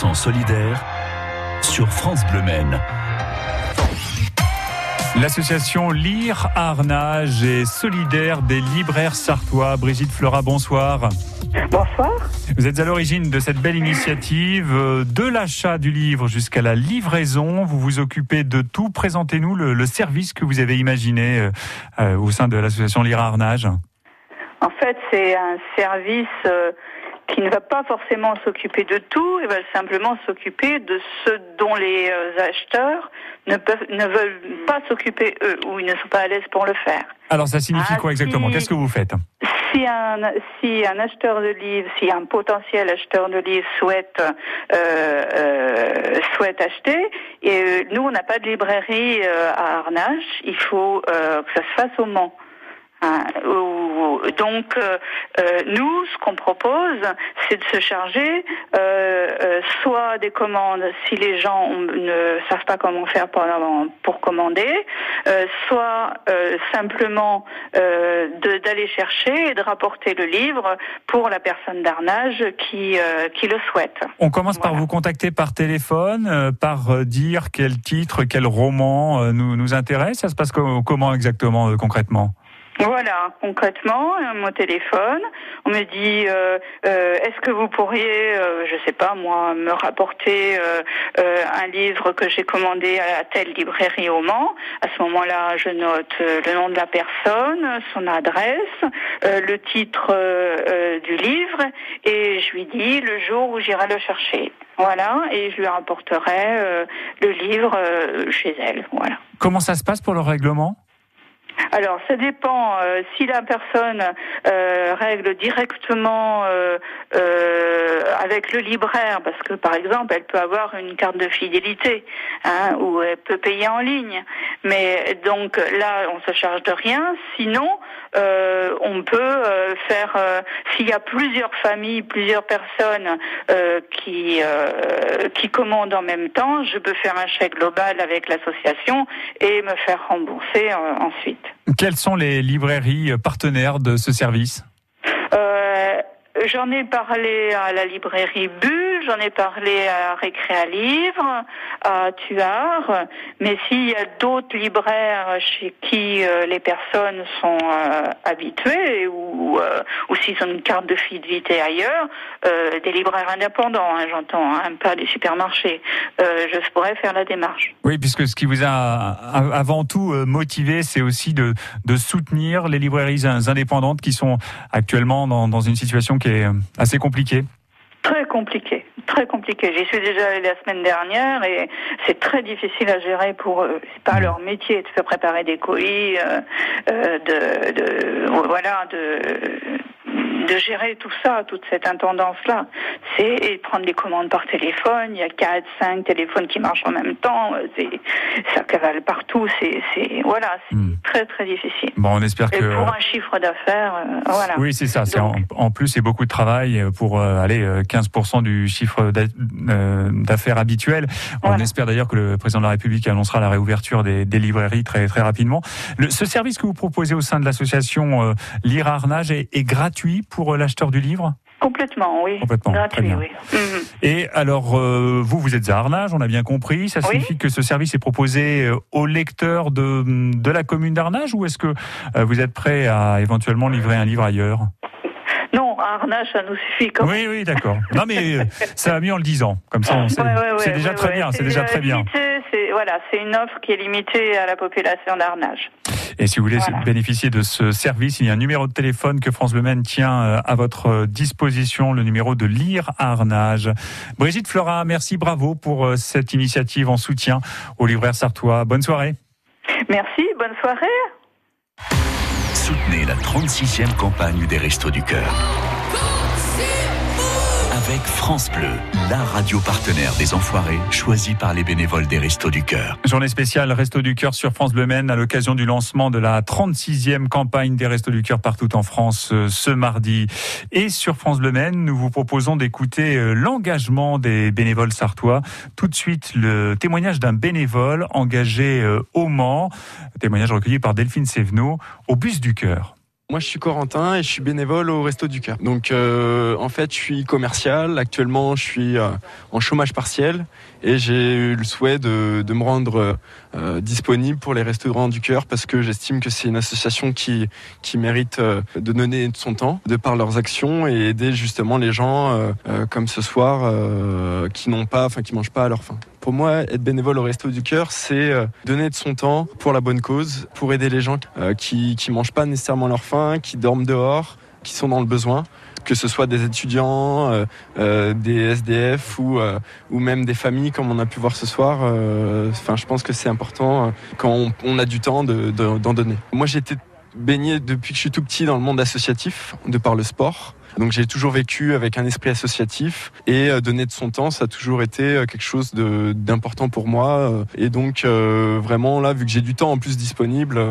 100% solidaire sur France Bleu Maine. L'association Lire Arnage est solidaire des libraires sartois. Brigitte Flora, bonsoir. Bonsoir. Vous êtes à l'origine de cette belle initiative, euh, de l'achat du livre jusqu'à la livraison. Vous vous occupez de tout. Présentez-nous le, service que vous avez imaginé euh, euh, au sein de l'association Lire Arnage. En fait, c'est un service qui ne va pas forcément s'occuper de tout, il va simplement s'occuper de ce dont les acheteurs ne, peuvent, ne veulent pas s'occuper eux ou ils ne sont pas à l'aise pour le faire. Alors ça signifie quoi exactement? Qu'est-ce que vous faites? Si un, si un acheteur de livres, si un potentiel acheteur de livres souhaite euh, euh, souhaite acheter, et euh, nous on n'a pas de librairie euh, à Arnage, il faut euh, que ça se fasse au Mans. Hein, donc, euh, euh, nous, ce qu'on propose, c'est de se charger euh, soit des commandes si les gens ne savent pas comment faire pour, pour commander, soit simplement d'aller chercher et de rapporter le livre pour la personne d'arnage qui, qui le souhaite. On commence par vous contacter par téléphone, par dire quel titre, quel roman nous, nous intéresse. Ça se passe comment exactement, concrètement? Voilà, concrètement, mon téléphone, on me dit euh, euh, est-ce que vous pourriez, euh, je sais pas moi, me rapporter un livre que j'ai commandé à telle librairie au Mans? À ce moment-là, je note le nom de la personne, son adresse, le titre du livre, et je lui dis le jour où j'irai le chercher. Voilà, et je lui rapporterai le livre chez elle. Voilà. Comment ça se passe pour le règlement? Alors, ça dépend. Euh, si la personne euh, règle directement euh, avec le libraire, parce que par exemple, elle peut avoir une carte de fidélité, hein, ou elle peut payer en ligne. Mais donc là, on se charge de rien. Sinon, on peut faire. S'il y a plusieurs familles, plusieurs personnes qui qui commandent en même temps, je peux faire un chèque global avec l'association et me faire rembourser ensuite. Quelles sont les librairies partenaires de ce service? Euh, J'en ai parlé à la librairie Bulle, j'en ai parlé à Récréa Livre, à Tuard, mais s'il y a d'autres libraires chez qui euh, les personnes sont euh, habituées ou, euh, ou s'ils ont une carte de fidélité ailleurs, des libraires indépendants, hein, j'entends, hein, pas des supermarchés, je pourrais faire la démarche. Oui, puisque ce qui vous a avant tout motivé, c'est aussi de, soutenir les librairies indépendantes qui sont actuellement dans une situation qui est assez compliquée. Très compliqué, très compliqué. J'y suis déjà allée la semaine dernière et c'est très difficile à gérer pour eux. C'est pas leur métier de faire préparer des colis, euh, euh, de, de, voilà, de de gérer tout ça, toute cette intendance-là. C'est prendre des commandes par téléphone. Il y a quatre, cinq téléphones qui marchent en même temps. Ça cavale partout. C'est voilà, c'est hmm. très très difficile. Bon, on espère que pour un chiffre d'affaires, euh, voilà. Oui, c'est ça. En, plus, c'est beaucoup de travail pour euh, aller 15% euh, du chiffre d'affaires habituel. On espère d'ailleurs que le président de la République annoncera la réouverture des, librairies très très rapidement. ce service que vous proposez au sein de l'association Lire Arnage est, est gratuit pour euh, l'acheteur du livre Complètement, oui. Complètement. Gratuit, oui. Mhm. Et alors, euh, vous, vous êtes à Arnage, on a bien compris. Ça signifie que ce service est proposé euh, aux lecteurs de, de la commune d'Arnage ou est-ce que vous êtes prêt à éventuellement livrer un livre ailleurs? Non, Arnage, ça nous suffit. Quand Oui, oui, d'accord. Non, mais ça va mieux en le disant. Comme ça, c'est déjà très bien. C'est déjà très bien. Voilà, c'est une offre qui est limitée à la population d'Arnage. Et si vous voulez bénéficier de ce service, il y a un numéro de téléphone que France Le Maine tient euh, à votre euh, disposition, le numéro de Lire Arnage. Brigitte Flora, merci, bravo pour euh, cette initiative en soutien aux libraires sartois. Bonne soirée. Merci, bonne soirée. Soutenez la 36e campagne des Restos du Cœur France Bleu, la radio partenaire des Enfoirés, choisie par les bénévoles des Restos du Cœur. Journée spéciale Restos du Cœur sur France Bleu Maine à l'occasion du lancement de la 36e campagne des Restos du Cœur partout en France euh, ce mardi. Et sur France Bleu Maine, nous vous proposons d'écouter euh, l'engagement des bénévoles sartois. Tout de suite, le témoignage d'un bénévole engagé euh, au Mans, témoignage recueilli par Delphine Sévenot au Bus du Cœur. Moi, je suis Corentin et je suis bénévole au Resto du Cœur. Donc, euh, en fait, je suis commercial. Actuellement, je suis euh, en chômage partiel et j'ai eu le souhait de, de me rendre euh, disponible pour les Restaurants du Cœur parce que j'estime que c'est une association qui, qui mérite de donner de son temps de par leurs actions et aider justement les gens comme ce soir qui n'ont pas, enfin qui mangent pas à leur faim. Pour moi, être bénévole au Resto du Cœur, c'est donner de son temps pour la bonne cause, pour aider les gens qui qui mangent pas nécessairement leur faim qui dorment dehors, qui sont dans le besoin, que ce soit des étudiants, euh, euh, des SDF ou, euh, ou même des familles comme on a pu voir ce soir. Enfin, je pense que c'est important quand on, a du temps d'en de, donner. Moi, j'ai été baigné depuis que je suis tout petit dans le monde associatif, de par le sport. Donc j'ai toujours vécu avec un esprit associatif et donner de son temps, ça a toujours été quelque chose d'important pour moi. Et donc vraiment là, vu que j'ai du temps en plus disponible,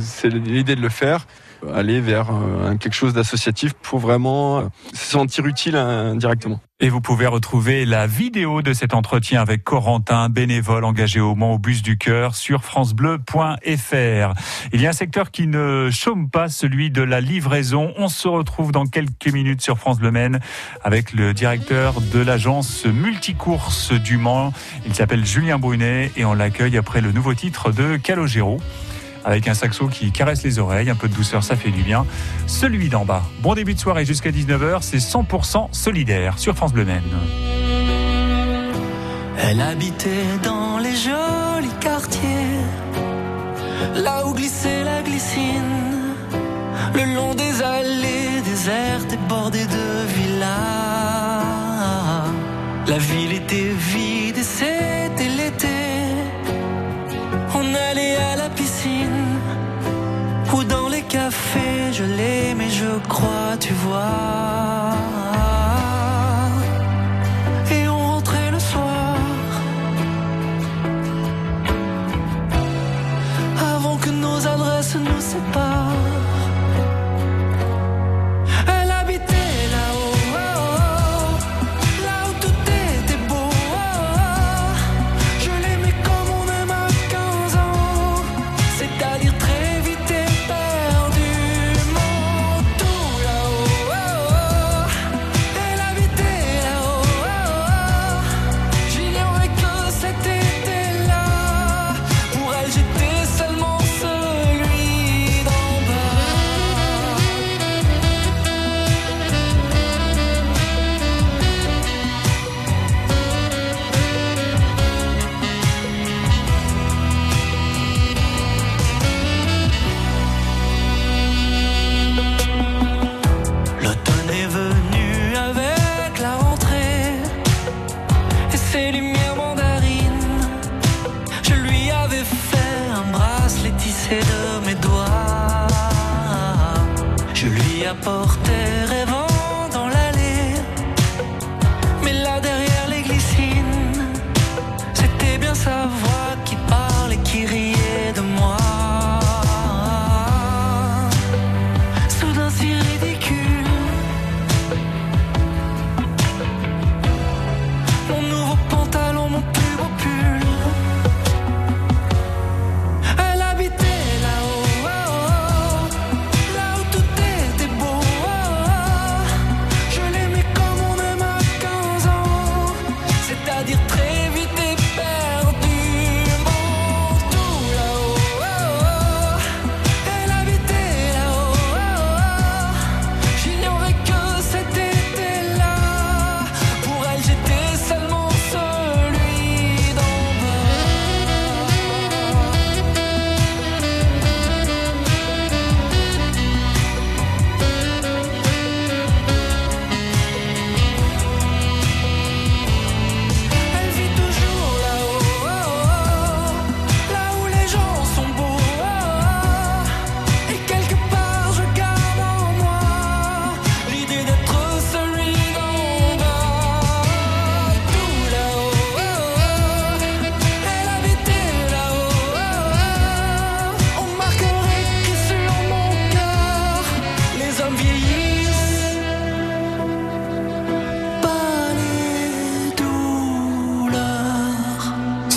c'est l'idée de le faire aller vers quelque chose d'associatif pour vraiment se sentir utile indirectement. Et vous pouvez retrouver la vidéo de cet entretien avec Corentin, bénévole engagé au Mans au bus du cœur sur francebleu.fr. Il y a un secteur qui ne chôme pas, celui de la livraison. On se retrouve dans quelques minutes sur France Bleu Maine avec le directeur de l'agence multicourse du Mans. Il s'appelle Julien Brunet et on l'accueille après le nouveau titre de Calogero avec un saxo qui caresse les oreilles, un peu de douceur, ça fait du bien. Celui d'en bas. Bon début de soirée jusqu'à 19h, c'est 100% solidaire sur France Bleu Maine. Elle habitait dans les jolis quartiers, là où glissait la glycine, le long des allées désertes et bordées de villas. La ville était vide je crois, tu vois. terre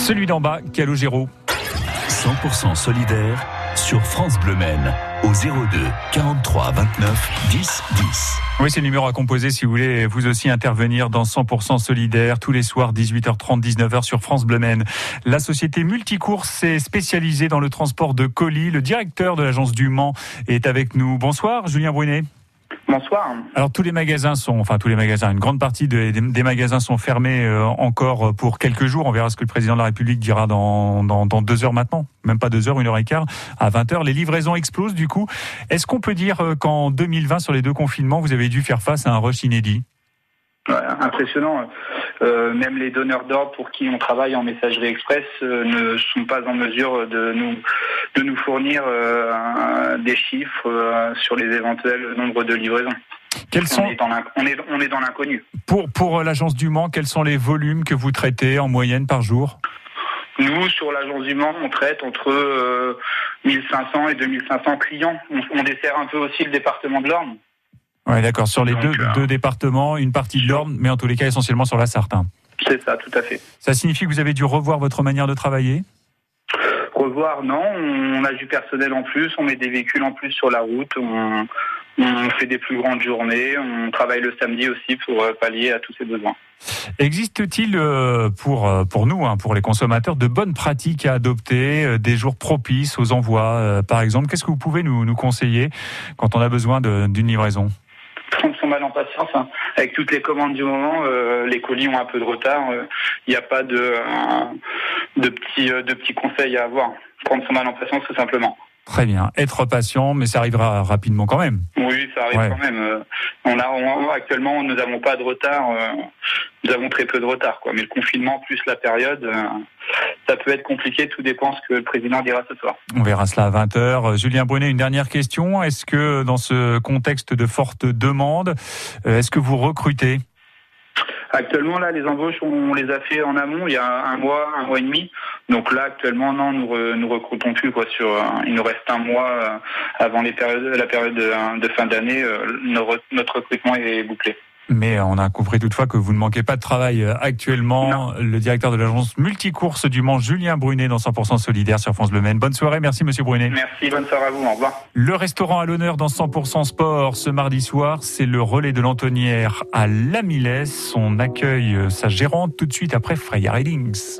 Celui d'en bas, Calogero. 100% solidaire sur France Bleu Maine. au 02 43 29 10 10. Oui, c'est le numéro à composer si vous voulez vous aussi intervenir dans 100% solidaire tous les soirs 18h30 19h sur France Bleu Maine. La société Multicourse est spécialisée dans le transport de colis. Le directeur de l'agence du Mans est avec nous. Bonsoir Julien Brunet. Bonsoir. Alors tous les magasins sont, enfin tous les magasins, une grande partie des, magasins sont fermés euh, encore pour quelques jours. On verra ce que le président de la République dira dans, dans, dans, deux heures maintenant, même pas deux heures, une heure et quart, à 20 heures. Les livraisons explosent du coup. Est-ce qu'on peut dire euh, qu'en 2020, sur les deux confinements, vous avez dû faire face à un rush inédit? Impressionnant. Euh, même les donneurs d'ordre pour qui on travaille en messagerie express euh, ne sont pas en mesure de nous de nous fournir euh, des chiffres euh, sur les éventuels nombres de livraisons. Quels sont... on, est dans on, est, on est dans l'inconnu. Pour, pour l'agence du Mans, quels sont les volumes que vous traitez en moyenne par jour? Nous, sur l'agence du Mans, on traite entre euh, 1500 et 2500 clients. On, on, dessert un peu aussi le département de l'Orne. Oui, d'accord. Sur les deux, deux, départements, une partie de l'Orne, mais en tous les cas essentiellement sur la Sarthe. Hein. C'est ça, tout à fait. Ça signifie que vous avez dû revoir votre manière de travailler? Revoir, non. On a du personnel en plus, on met des véhicules en plus sur la route, on, on fait des plus grandes journées, on travaille le samedi aussi pour pallier à tous ces besoins. Existe-t-il pour, pour nous, hein, pour les consommateurs, de bonnes pratiques à adopter, des jours propices aux envois, par exemple? Qu'est-ce que vous pouvez nous, nous conseiller quand on a besoin d'une livraison? Hein. Avec toutes les commandes du moment, euh, les colis ont un peu de retard. Il euh, n'y a pas de, euh, de, petits, de petits conseils à avoir. Prendre son mal en patience, tout simplement. Très bien. Être patient, mais ça arrivera rapidement quand même. Oui, ça arrive ouais. quand même. On a, on, actuellement, nous n'avons pas de retard. Nous avons très peu de retard, quoi. Mais le confinement plus la période, ça peut être compliqué. Tout dépend ce que le président dira ce soir. On verra cela à 20 h Julien Bonnet, une dernière question. Est-ce que dans ce contexte de forte demande, est-ce que vous recrutez? Actuellement, là, les embauches, on les a fait en amont il y a un mois, un mois et demi. Donc là, actuellement, non, nous re, nous recrutons plus quoi. Sur, euh, il nous reste un mois euh, avant les périodes, la période de, de fin d'année. Euh, notre recrutement est bouclé. Mais on a compris toutefois que vous ne manquez pas de travail actuellement. Non. Le directeur de l'agence multicourse du Mans, Julien Brunet, dans 100% solidaire sur France Bleu Maine. Bonne soirée, merci Monsieur Brunet. Merci, bonne soirée à vous, au revoir. Le restaurant à l'honneur dans 100% sport ce mardi soir, c'est le relais de l'Antonnière à La Milesse. On accueille sa gérante tout de suite après Freya Readings.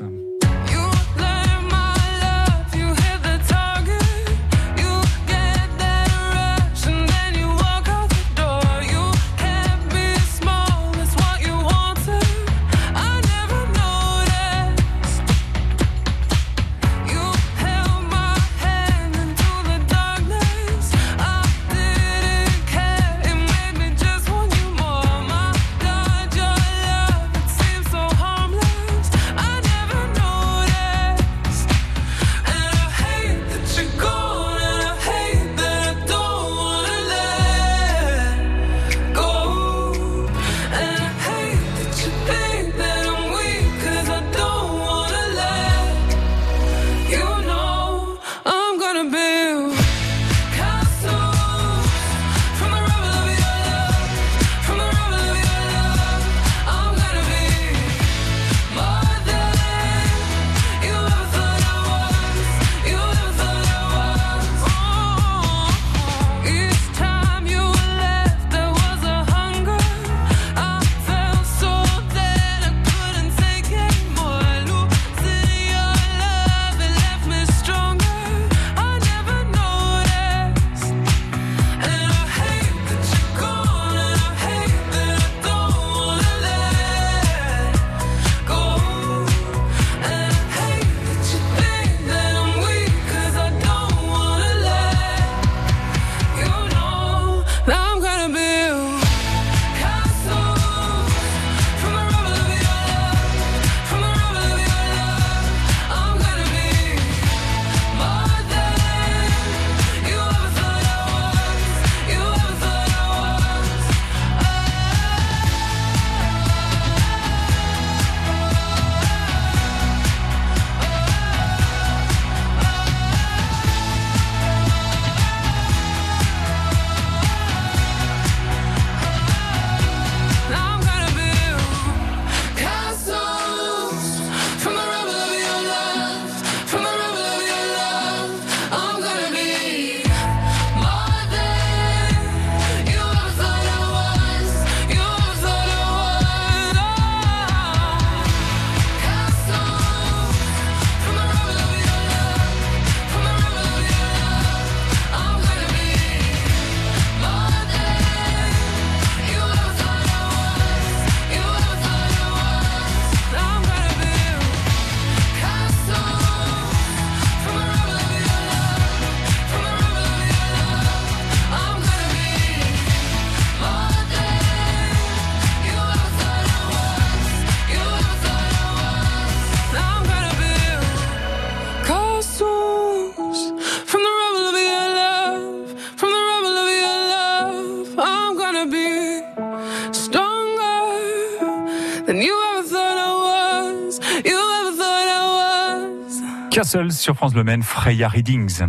Castle sur France Bleu Maine, Freya Readings.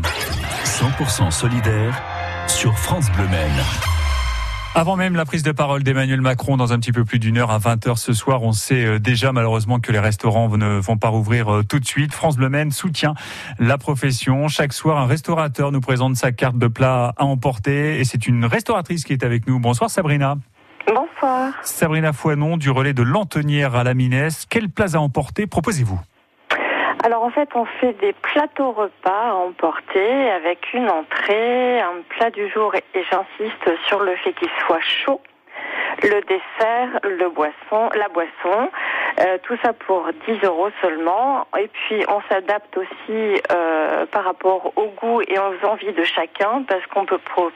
100% solidaire sur France Bleu Maine. Avant même la prise de parole d'Emmanuel Macron dans un petit peu plus d'une heure à 20h ce soir, on sait euh, déjà malheureusement que les restaurants ne vont pas rouvrir euh, tout de suite. France Bleu Maine soutient la profession. Chaque soir, un restaurateur nous présente sa carte de plat à emporter et c'est une restauratrice qui est avec nous. Bonsoir Sabrina. Bonsoir. Sabrina Foinon du relais de l'Antonière à la Minesse. Quel plat à emporter proposez-vous? Alors en fait, on fait des plateaux repas à emporter avec une entrée, un plat du jour et, j'insiste sur le fait qu'il soit chaud, le dessert, le boisson, la boisson, euh, tout ça pour 10 euros seulement. Et puis on s'adapte aussi euh, par rapport au goût et aux envies de chacun parce qu'on peut proposer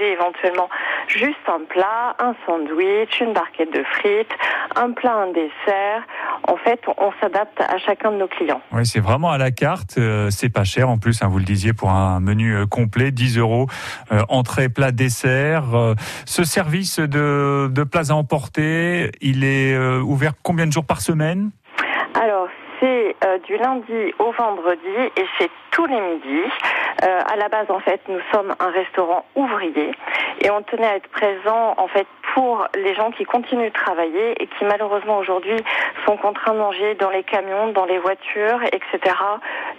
éventuellement juste un plat, un sandwich, une barquette de frites, un plat, un dessert. En fait, on s'adapte à chacun de nos clients. Oui, c'est vraiment à la carte. Euh, c'est pas cher en plus, hein, vous le disiez, pour un menu euh, complet, 10 euros, euh, entrée, plat, dessert. ce service de, de plats à emporter, il est ouvert combien de jours par semaine? Alors, c'est du lundi au vendredi et c'est tous les midis. Euh, à la base, en fait, nous sommes un restaurant ouvrier et on tenait à être présent, pour les gens qui continuent de travailler et qui malheureusement aujourd'hui sont contraints de manger dans les camions, dans les voitures, etc.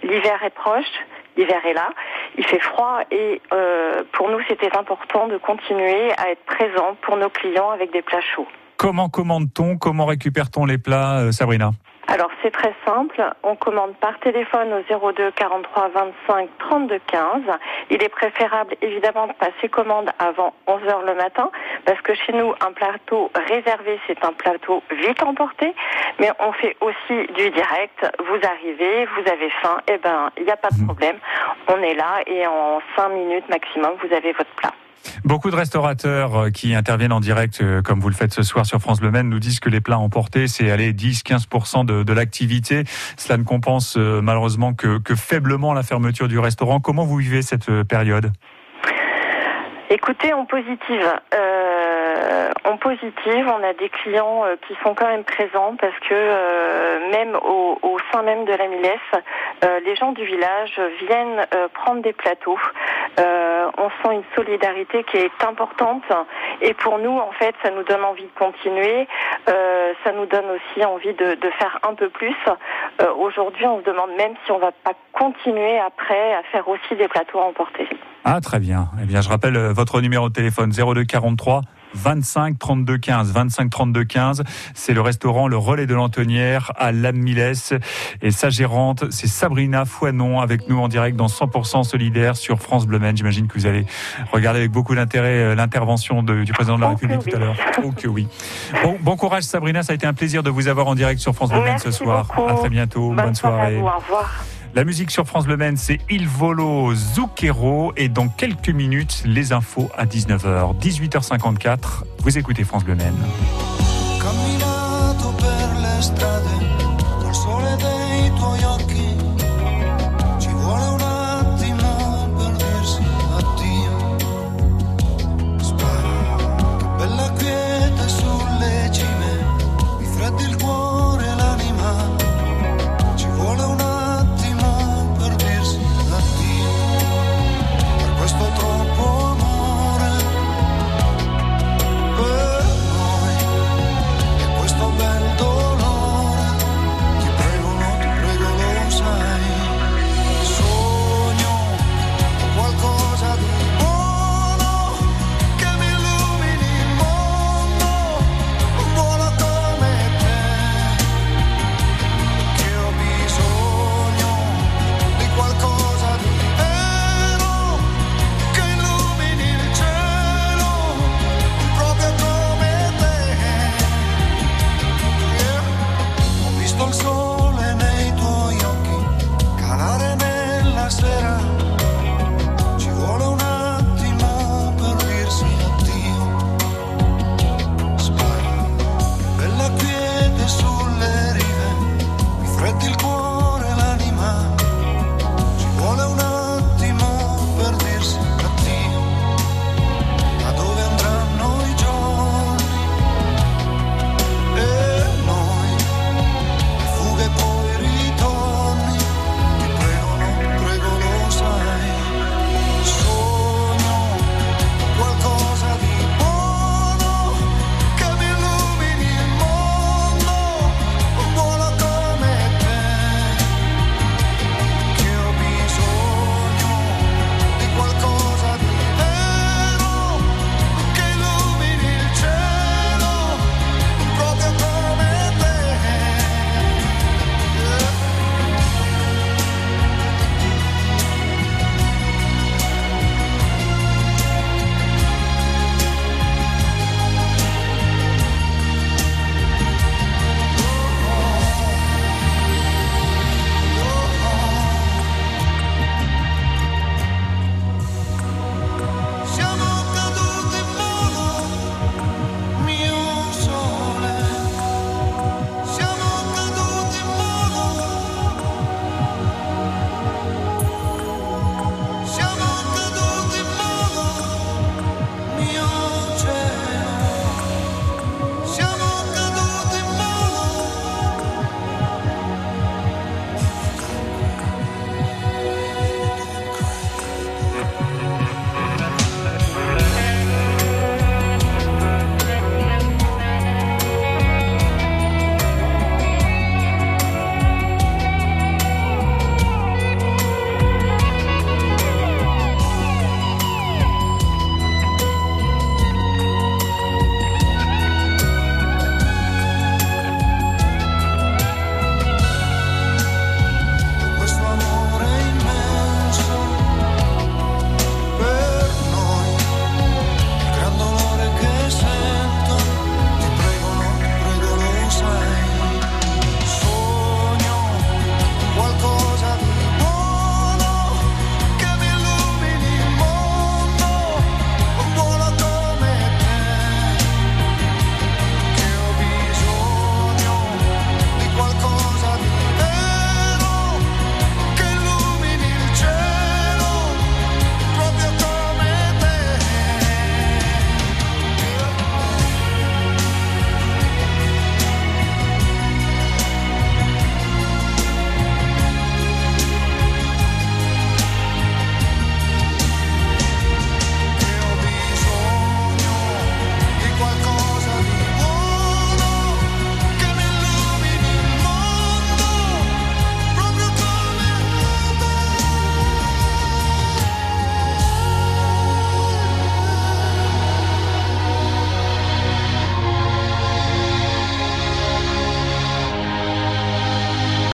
L'hiver est proche. L'hiver est là, il fait froid et euh, pour nous c'était important de continuer à être présent pour nos clients avec des plats chauds. Comment commande-t-on Comment récupère-t-on les plats, euh, Sabrina alors c'est très simple, on commande par téléphone au 02 43 25 32 15. Il est préférable évidemment de passer commande avant 11 heures le matin parce que chez nous un plateau réservé c'est un plateau vite emporté, mais on fait aussi du direct. Vous arrivez, vous avez faim, et eh ben il n'y a pas de mhm. problème, on est là et en 5 minutes maximum vous avez votre plat. Beaucoup de restaurateurs euh, qui interviennent en direct, euh, comme vous le faites ce soir sur France Le Maine, nous disent que les plats emportés, c'est aller 10-15% de, de l'activité. Cela ne compense euh, malheureusement que, faiblement la fermeture du restaurant. Comment vous vivez cette période? Écoutez, en positive, en positive, on a des clients euh, qui sont quand même présents parce que euh, même au, sein même de la Milesse, euh, les gens du village viennent prendre des plateaux. on sent une solidarité qui est importante et pour nous, en fait, ça nous donne envie de continuer. ça nous donne aussi envie de, faire un peu plus. Aujourd'hui, on se demande même si on va pas continuer après à faire aussi des plateaux à emporter. Ah, très bien. Eh bien, je rappelle euh, votre numéro de téléphone 02 43 25 32 15 25 32 15 c'est le restaurant le relais de l'Antonnière à Lamilès. Et sa gérante c'est Sabrina Foinon avec nous en direct dans 100% solidaire sur France Bleu j'imagine que vous allez regarder avec beaucoup d'intérêt euh, l'intervention du président de la République tout à l'heure. Oh que oui. Bon, bon courage Sabrina. Ça a été un plaisir de vous avoir en direct sur France Bleu ce soir. à très bientôt. Bonne, soirée au revoir la musique sur France Le Maine, c'est Il Volo Zucchero. Et dans quelques minutes, les infos à 19h. 18h54, vous écoutez France Le Maine. Son